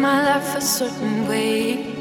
my life a certain way.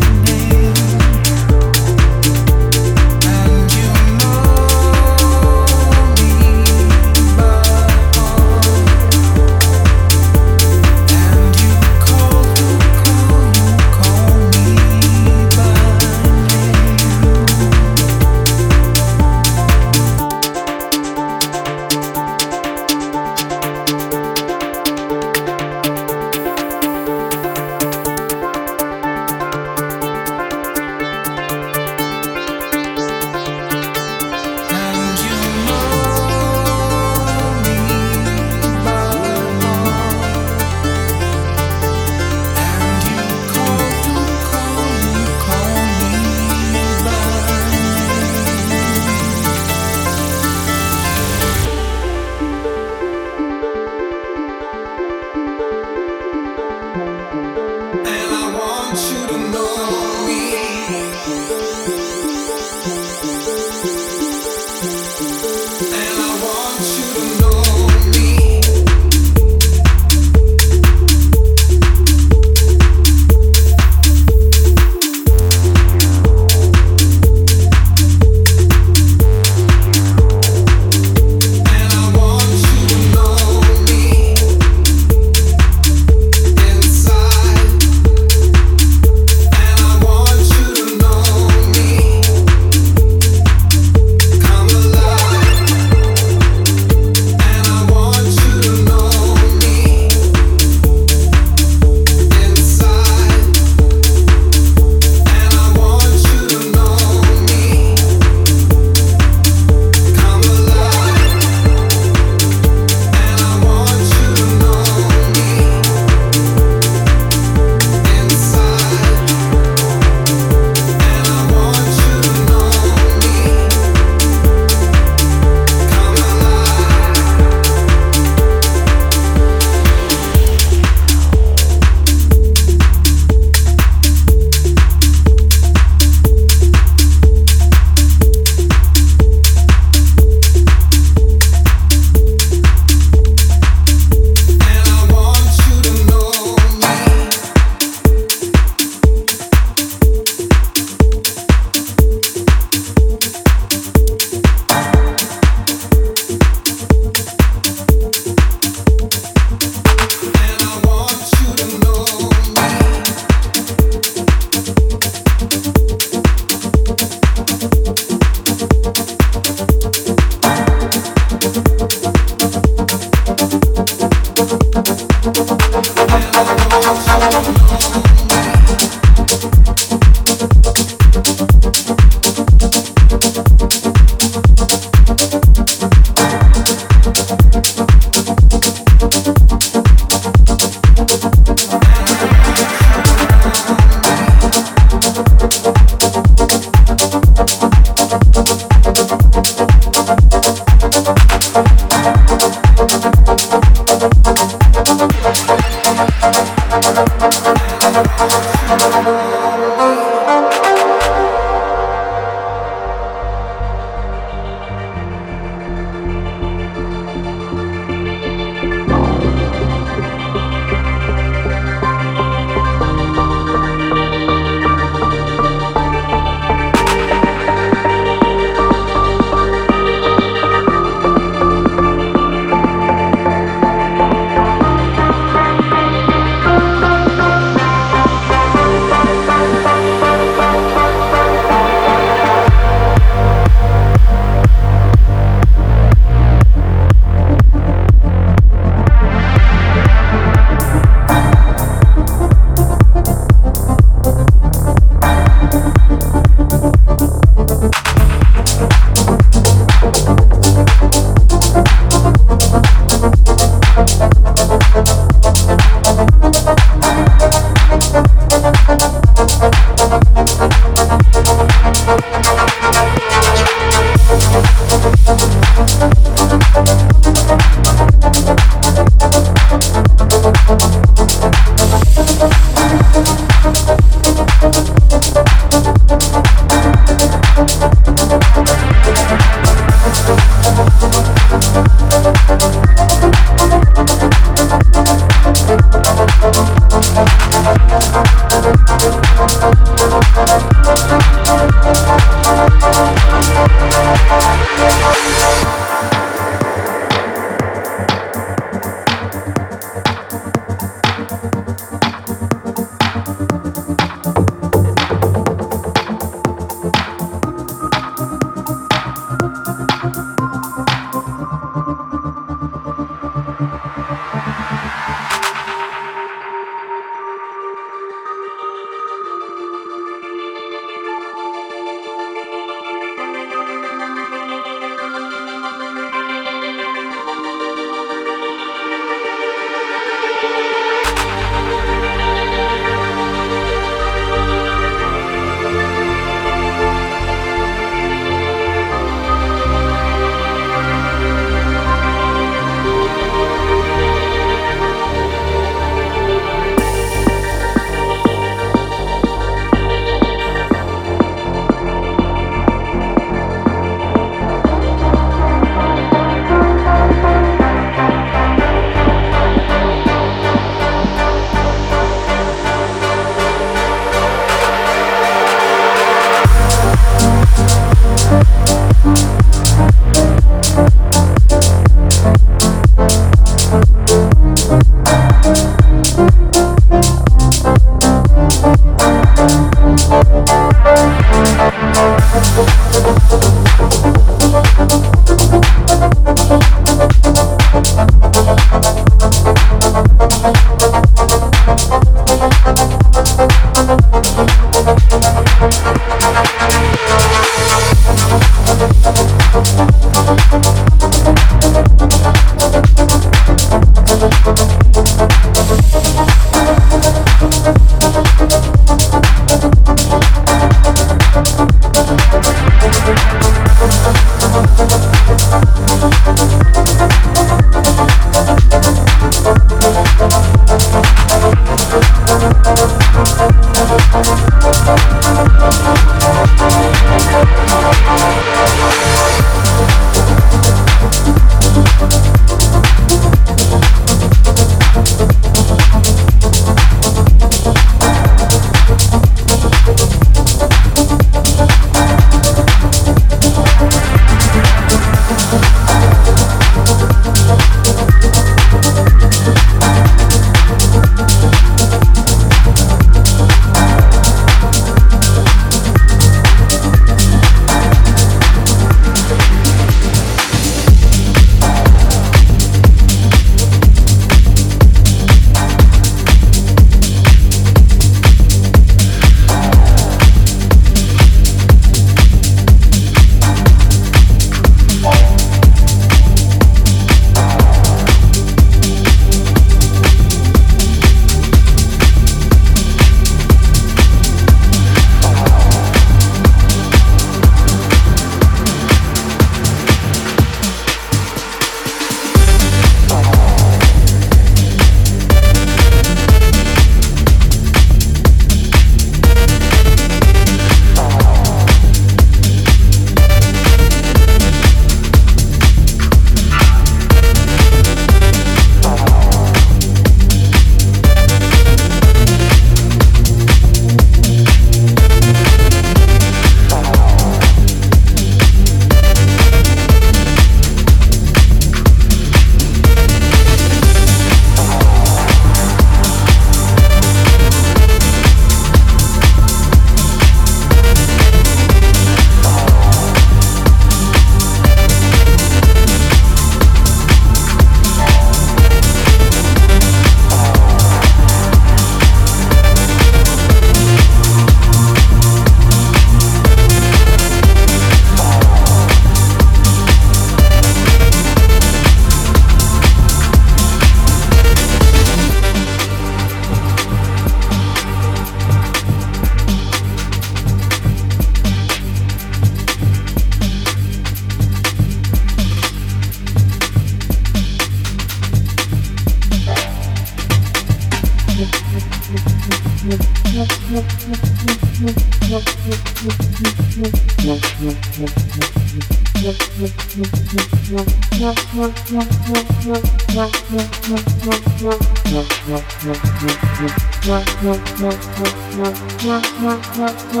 Thank you.